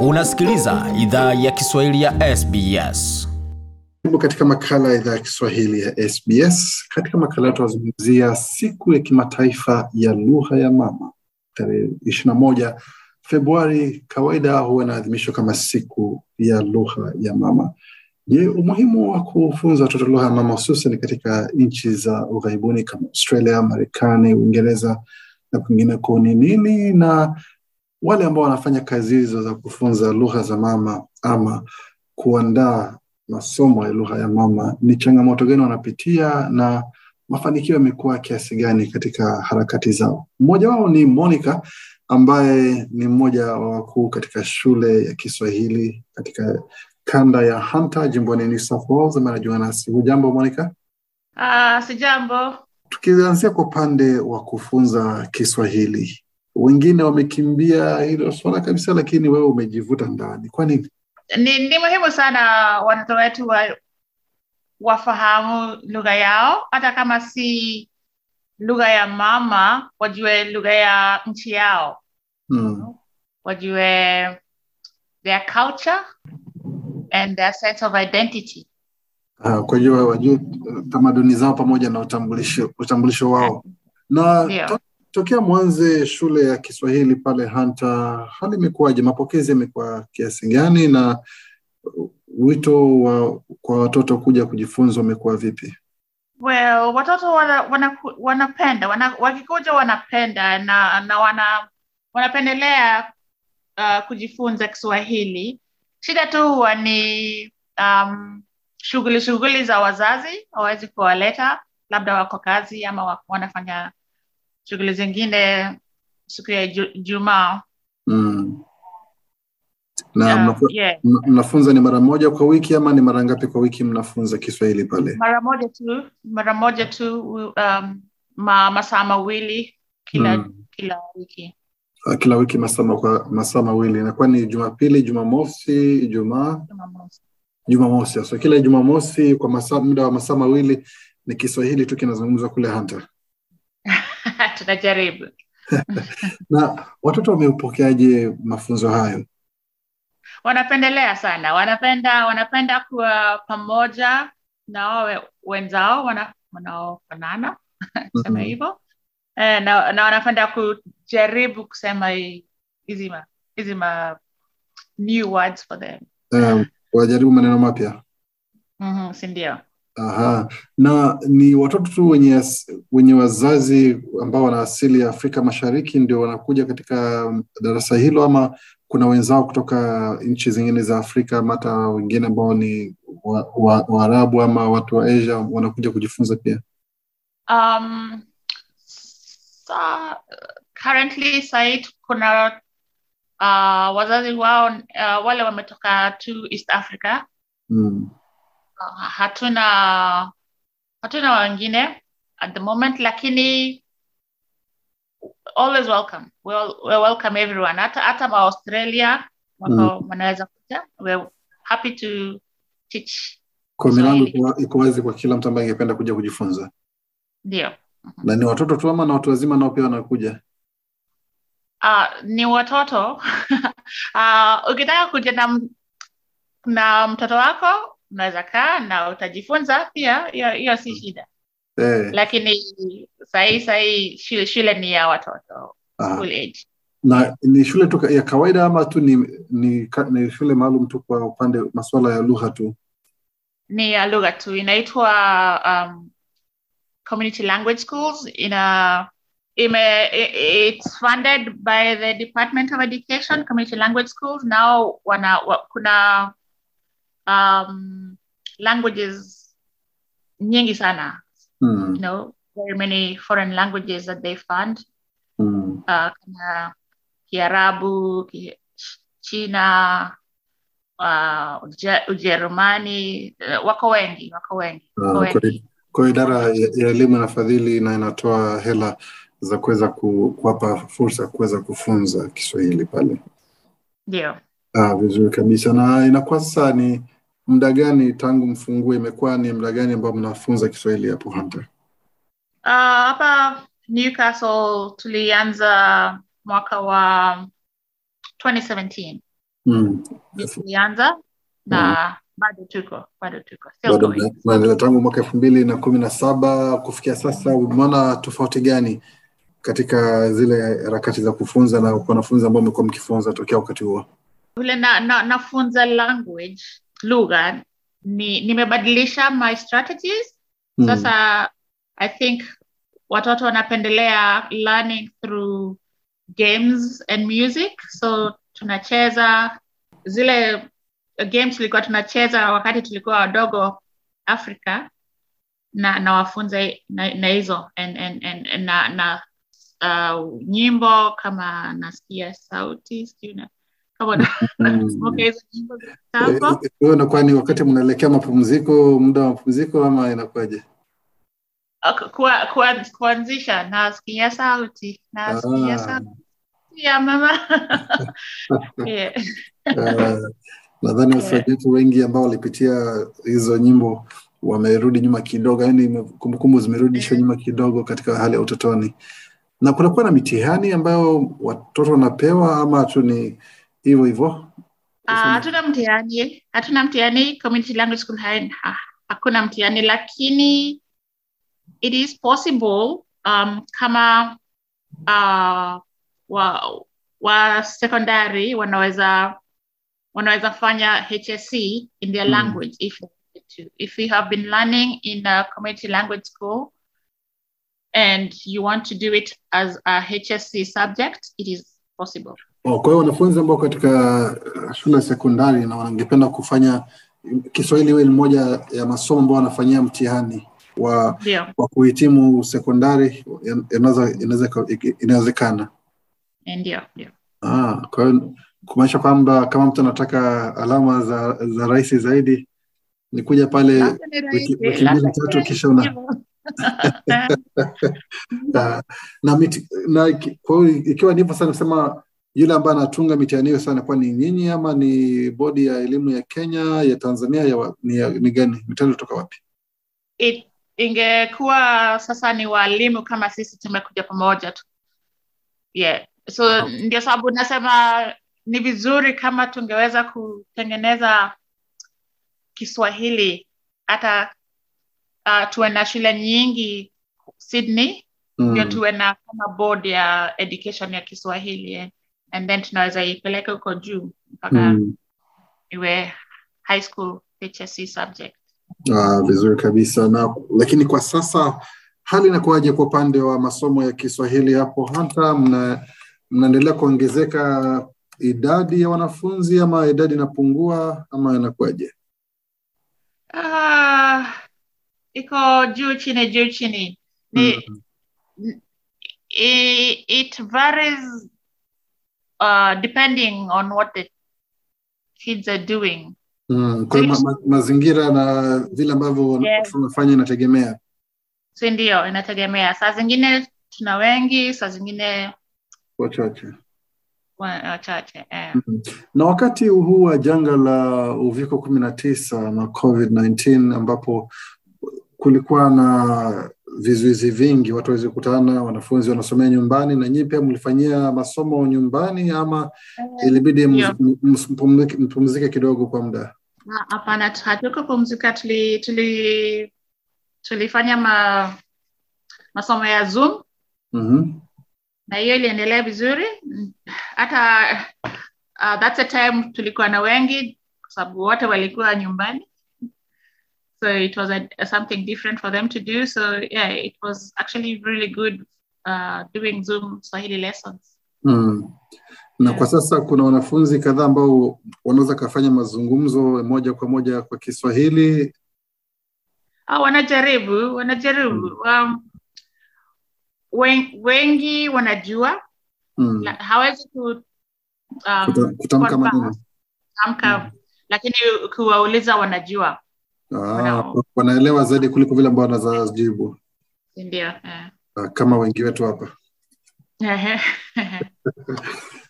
Unasikiliza idhaa ya Kiswahili ya SBS. Karibu katika makala ya idhaa ya Kiswahili ya SBS. Katika makala tunazungumzia siku ya kimataifa ya lugha ya mama tarehe ishirini na moja Februari. Kawaida huwa inaadhimishwa kama siku ya lugha ya mama. Je, umuhimu wa kufunza watoto lugha ya mama hususan katika nchi za ughaibuni kama Australia, Marekani, Uingereza na kwingineko ni nini, na wale ambao wanafanya kazi hizo za kufunza lugha za mama ama kuandaa masomo ya lugha ya mama, ni changamoto gani wanapitia na mafanikio yamekuwa kiasi gani katika harakati zao? Mmoja wao ni Monica ambaye ni mmoja wa wakuu katika shule ya Kiswahili katika kanda ya Hunter jimboni New South Wales. Anajiunga nasi. Hujambo Monica? Ah, sijambo. Tukianzia kwa upande wa kufunza Kiswahili, wengine wamekimbia hilo swala kabisa, lakini wewe umejivuta ndani. Kwa nini? Ni, ni muhimu sana watoto wetu wa, wafahamu lugha yao, hata kama si lugha ya mama, wajue lugha ya nchi yao, Hmm. wajue their culture and their sense of identity. Uh, kwa hiyo wajue tamaduni zao pamoja na utambulisho, utambulisho wao na Ndio. To, tokea mwanze shule ya Kiswahili pale Hunter, hali imekuwaje? Mapokezi yamekuwa kiasi gani, na wito wa kwa watoto kuja kujifunza umekuwa vipi? Well, watoto wana, wana, wanapenda wana, wakikuja wanapenda na, na wana, wanapendelea uh, kujifunza Kiswahili. Shida tu huwa ni um, shughuli shughuli za wazazi hawawezi kuwaleta, labda wako kazi ama wanafanya shughuli zingine siku ya Ju- Ijumaa. Mm. Na Um, mnafu- yeah. mnafunza ni mara moja kwa wiki ama ni mara ngapi kwa wiki mnafunza Kiswahili pale? Mara moja tu, mara moja tu um, ma, masaa mawili kila Mm. kila wiki. Ah, Kila wiki masaa masaa mawili, inakuwa ni Jumapili, Jumamosi, Ijumaa Jumamosi. So kila Jumamosi kwa masaa, muda wa masaa mawili ni Kiswahili tu kinazungumzwa kule Hunter. Tunajaribu. Na watoto wameupokeaje mafunzo hayo? wanapendelea sana wanapenda wanapenda kuwa pamoja na wawe wenzao wana- wanaofanana sema Mhm. hivyo eh, na, na wanapenda kujaribu kusema hizi ma hizi ma new words for them Um, wajaribu maneno mapya. mm-hmm, sindio Aha. Na ni watoto tu wenye, wenye wazazi ambao wana asili ya Afrika Mashariki ndio wanakuja katika um, darasa hilo ama kuna wenzao kutoka nchi zingine za Afrika ama hata wengine ambao ni Waarabu wa, wa ama watu wa Asia wanakuja kujifunza pia? um, sa, currently site kuna uh, wazazi wao uh, wale wametoka tu east africa Mm. Uh, hatuna hatuna wengine at the moment lakini always welcome. We'll, we'll welcome everyone. Hata hata ma australia wanaweza kuja. We're happy to teach Kwa milango iko- iko wazi kwa kila mtu ambaye angependa kuja kujifunza, ndio. Na ni watoto tu ama na watu wazima nao pia wanakuja? uh, ni watoto. Uh, ukitaka kuja na, na mtoto wako unaweza kaa na utajifunza pia hiyo si shida. Eh, lakini sahii sahii shule, shule ni ya watoto school age. Na ni shule tu ya kawaida ama tu ni, ni, ni shule maalum tu kwa upande masuala ya lugha tu? ni ya lugha tu. Inaitwa um, community language schools. Ina ime, it's funded by the department of education community language schools. Nao wana wa, kuna um, languages nyingi sana Mm, you know very many foreign languages that they fund mm. uh, kama kiarabu ki, china uh, Uje- ujerumani uh, wako wengi wako wengi wako Ah, wengi kwa hiyo idara ya elimu inafadhili na inatoa hela za kuweza ku, kuwapa fursa ya kuweza kufunza Kiswahili pale. ndio Ah, vizuri kabisa. Na inakuwa sasa ni muda gani tangu mfungue, imekuwa ni muda gani ambao mnafunza Kiswahili hapo Hunter? Uh, hapa Newcastle tulianza mwaka wa 2017 Mm. tulianza na bado tuko bado tuko Bado going. tangu mwaka elfu mbili na kumi na saba kufikia sasa, umeona tofauti gani katika zile harakati za kufunza na wanafunzi ambao mmekuwa mkifunza tokea wakati huo? vile na, na, nafunza language lugha ni nimebadilisha my strategies Mm. sasa i think watoto wanapendelea learning through games and music so tunacheza zile games tulikuwa tunacheza wakati tulikuwa wadogo afrika na nawafunza na na hizo and, and, and, and na, na uh, nyimbo kama nasikia sauti sijui kitambo Eh, inakuwa ni wakati mnaelekea mapumziko, muda wa mapumziko ama inakuwaje? Kuanzisha nasikia sauti nasikia Ah. sauti ya mama yeah. Eh, nadhani wasikilizaji wetu wengi ambao walipitia hizo nyimbo wamerudi nyuma kidogo, yani kumbukumbu zimerudishwa nyuma kidogo katika hali ya utotoni. Na kunakuwa na mitihani ambayo watoto wanapewa ama tu ni hivyo hivyo? Ah, hatuna mtihani hatuna mtihani community language school hai- ha, hakuna mtihani lakini it is possible um, kama uh, wa, wa secondary wanaweza wanaweza fanya HSC in their Mm. language if to. if you have been learning in a community language school and you want to do it as a HSC subject it is possible Oh, kwa hiyo wanafunzi ambao katika eh, shule ya sekondari na wangependa kufanya Kiswahili iwe ni moja ya masomo ambao wanafanyia mtihani wa, wa kuhitimu sekondari inawezekana. ndio ndio Ah, kwa hiyo kumaanisha kwamba kama mtu anataka alama za, za rahisi zaidi ni kuja pale wiki mbili tatu kisha una. Ah, na, na kwa hiyo ikiwa ndivyo sana nasema yule ambaye anatunga mitihani hiyo sasa anakuwa ni nyinyi ama ni bodi ya elimu ya Kenya ya Tanzania ya, wa- ni, ya, ni gani mitihani kutoka wapi? It- ingekuwa sasa ni walimu kama sisi tumekuja pamoja tu yeah. so ndio sababu nasema ni vizuri kama tungeweza kutengeneza kiswahili hata uh, tuwe na shule nyingi sydney ndio Mm. tuwe na kama board ya education ya kiswahili eh. And then tunaweza ipeleka huko juu mpaka Mm. iwe high school hsc subject. Ah, vizuri kabisa. Na lakini kwa sasa hali inakuwaje kwa upande wa masomo ya Kiswahili hapo? Hata mna mnaendelea kuongezeka idadi ya wanafunzi ama idadi inapungua ama inakuwaje? Uh, iko juu chini juu chini. Ni i- it varies uh, depending on what the kids are doing Mm, kwa hiyo ma, ma, mazingira na vile ambavyo Yes. tunafanya inategemea. si ndio inategemea saa zingine tuna wengi saa zingine wachache. wa- wachache eh. Na wakati huu wa janga la uviko kumi na tisa na COVID-19 ambapo kulikuwa na vizuizi vingi, watu wawezi kukutana, wanafunzi wanasomea nyumbani, na nyinyi pia mlifanyia masomo nyumbani ama ilibidi ms- ms- mpumzike kidogo kwa muda? Ah, hapana hatukupumzika tuli, tuli tulifanya ma, masomo ya zoom Mhm. na hiyo iliendelea vizuri hata uh, that's a time tulikuwa na wengi kwa sababu wote walikuwa nyumbani so it was a, something different for them to do. So yeah it was actually really good uh, doing zoom swahili lessons. Mm. Na kwa sasa kuna wanafunzi kadhaa ambao wanaweza kafanya mazungumzo moja kwa moja kwa Kiswahili. ah, wanajaribu wanajaribu. Um, wen, wengi wanajua. Mm. la, hawezi ku um, Kuta- Kutamka maneno. kutamka. Lakini ukiwauliza wanajua Ah, wanaelewa zaidi kuliko vile ambao wanazajibu ndio eh. ah, kama wengi wetu hapa.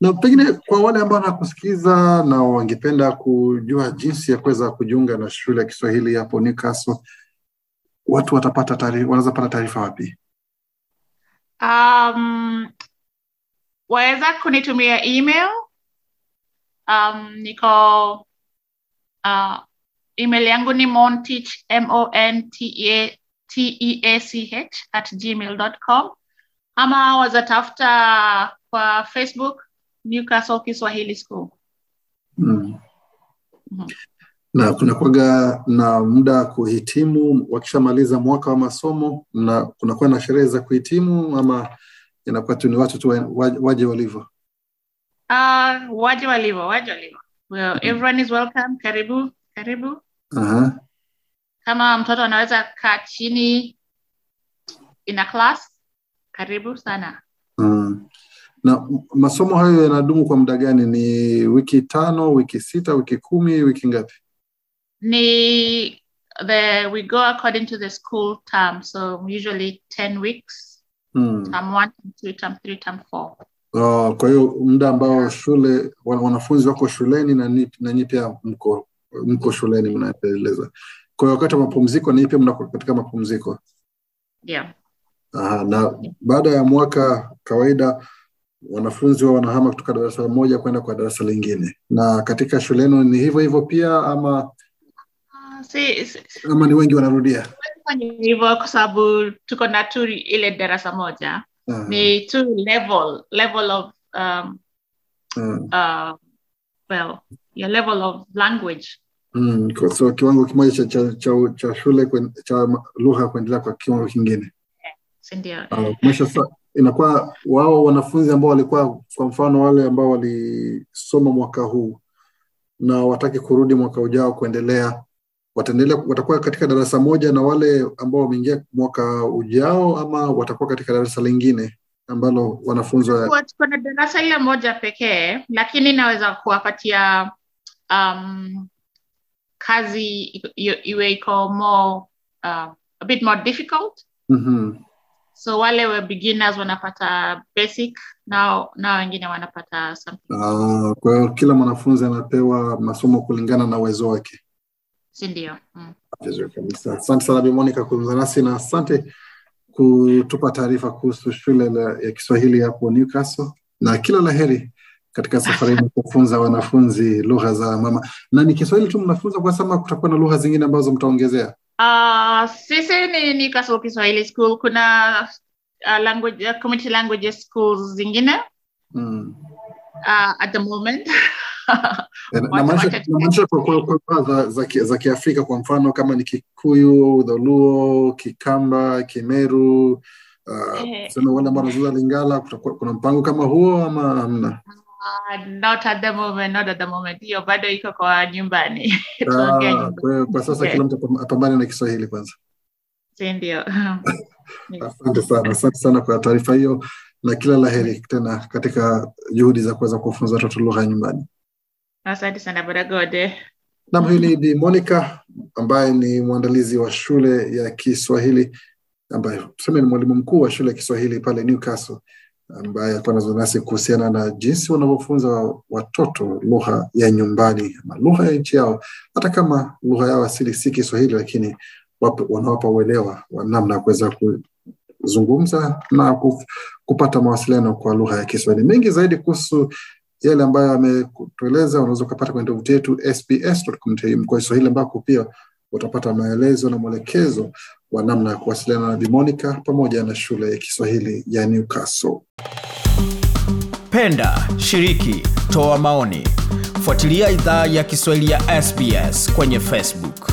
Na pengine kwa wale ambao wanakusikiza na wangependa kujua jinsi ya kuweza kujiunga na shule ya Kiswahili hapo Newcastle, watu watapata taarifa, wanaweza pata taarifa wapi? um, waweza kunitumia email um, niko uh, email yangu ni montich m o n t e t e a c h at gmail.com ama wazatafuta kwa facebook newcastle kiswahili school. Mm. Na kunakwaga na muda wa kuhitimu. Wakishamaliza mwaka wa masomo na kunakuwa na sherehe za kuhitimu ama inakuwa tu ni watu tu wa- wa- waje walivyo uh, waje walivyo waje walivyo well, everyone is welcome. Karibu karibu Aha. kama mtoto anaweza kaa chini in a class karibu sana Mm. na masomo hayo yanadumu kwa muda gani ni wiki tano wiki sita wiki kumi wiki ngapi ni the we go according to the school term so usually 10 weeks mm. term one term two term three term four Oh, kwa hiyo muda ambao shule wanafunzi wako shuleni na ni- na nyinyi pia mko mko shuleni mnaendeleza. Kwa hiyo wakati wa mapumziko ni pia mnako katika mapumziko? Yeah. Aha, na baada ya mwaka kawaida wanafunzi wao wanahama kutoka darasa moja kwenda kwa darasa lingine. Na katika shuleni ni hivyo hivyo pia ama uh, si, si ama ni wengi wanarudia? Hivyo kwa sababu tuko na tu ile darasa moja. Aha, ni tu level level of um, uh, well your level of language Mm, kwa- so kiwango kimoja cha, cha, cha, cha shule kwen, cha lugha kuendelea kwa kiwango kingine. Sindio uh, sa inakuwa wao wanafunzi ambao walikuwa kwa mfano wale ambao walisoma mwaka huu na wataki kurudi mwaka ujao kuendelea wataendelea watakuwa katika darasa moja na wale ambao wameingia mwaka ujao ama watakuwa katika darasa lingine ambalo wanafunzi wa tuko na darasa ile moja pekee lakini naweza kuwapatia um, kazi iwe iko more uh, a bit more difficult Mhm. so wale wa beginners wanapata basic na na wengine wanapata something Ah, kwa hiyo kila mwanafunzi anapewa masomo kulingana na uwezo wake sindio mm. Kabisa. Asante sana bimonica kuzungumza nasi na asante kutupa taarifa kuhusu shule la, ya Kiswahili hapo Newcastle, na kila la heri katika safari ya kufunza wanafunzi lugha za mama. Na ni Kiswahili tu mnafunza kwa sama, kutakuwa na lugha zingine ambazo mtaongezea? Uh, sisi ni Newcastle Kiswahili School. Kuna uh, language, uh, community languages schools zingine Mm. uh, at the moment. Namaanisha za, za, za Kiafrika kwa mfano kama ni Kikuyu, Dholuo, Kikamba, Kimeru uh, Eh. sema wale ambao wanazungumza Lingala, kuna mpango kama huo ama hamna? Uh, not at the moment, not at the moment. Hiyo bado iko kwa nyumbani. Ah, kwa kwa sasa Okay. kila mtu apambane na Kiswahili kwanza. Si ndio? Asante sana, asante sana kwa taarifa hiyo na kila la heri tena katika juhudi za kuweza kufunza watoto lugha ya nyumbani. Asante sana Baragode. Nam, huyu ni Bi Monica ambaye ni mwandalizi wa shule ya Kiswahili ambaye tuseme ni mwalimu mkuu wa shule ya Kiswahili pale Newcastle, ambaye anazungumza nasi kuhusiana na jinsi wanavyofunza watoto lugha ya nyumbani ama lugha ya nchi yao, hata kama lugha yao asili si Kiswahili, lakini wanawapa uelewa wa namna ya kuweza kuzungumza na kupata mawasiliano kwa lugha ya Kiswahili. Mengi zaidi kuhusu yale ambayo ametueleza unaweza ukapata kwenye tovuti yetu sbs.com.au kwa Kiswahili, ambako pia utapata maelezo na mwelekezo wa namna ya kuwasiliana na Bimonica pamoja na shule ya Kiswahili ya Newcastle. Penda, shiriki, toa maoni. Fuatilia idhaa ya Kiswahili ya SBS kwenye Facebook.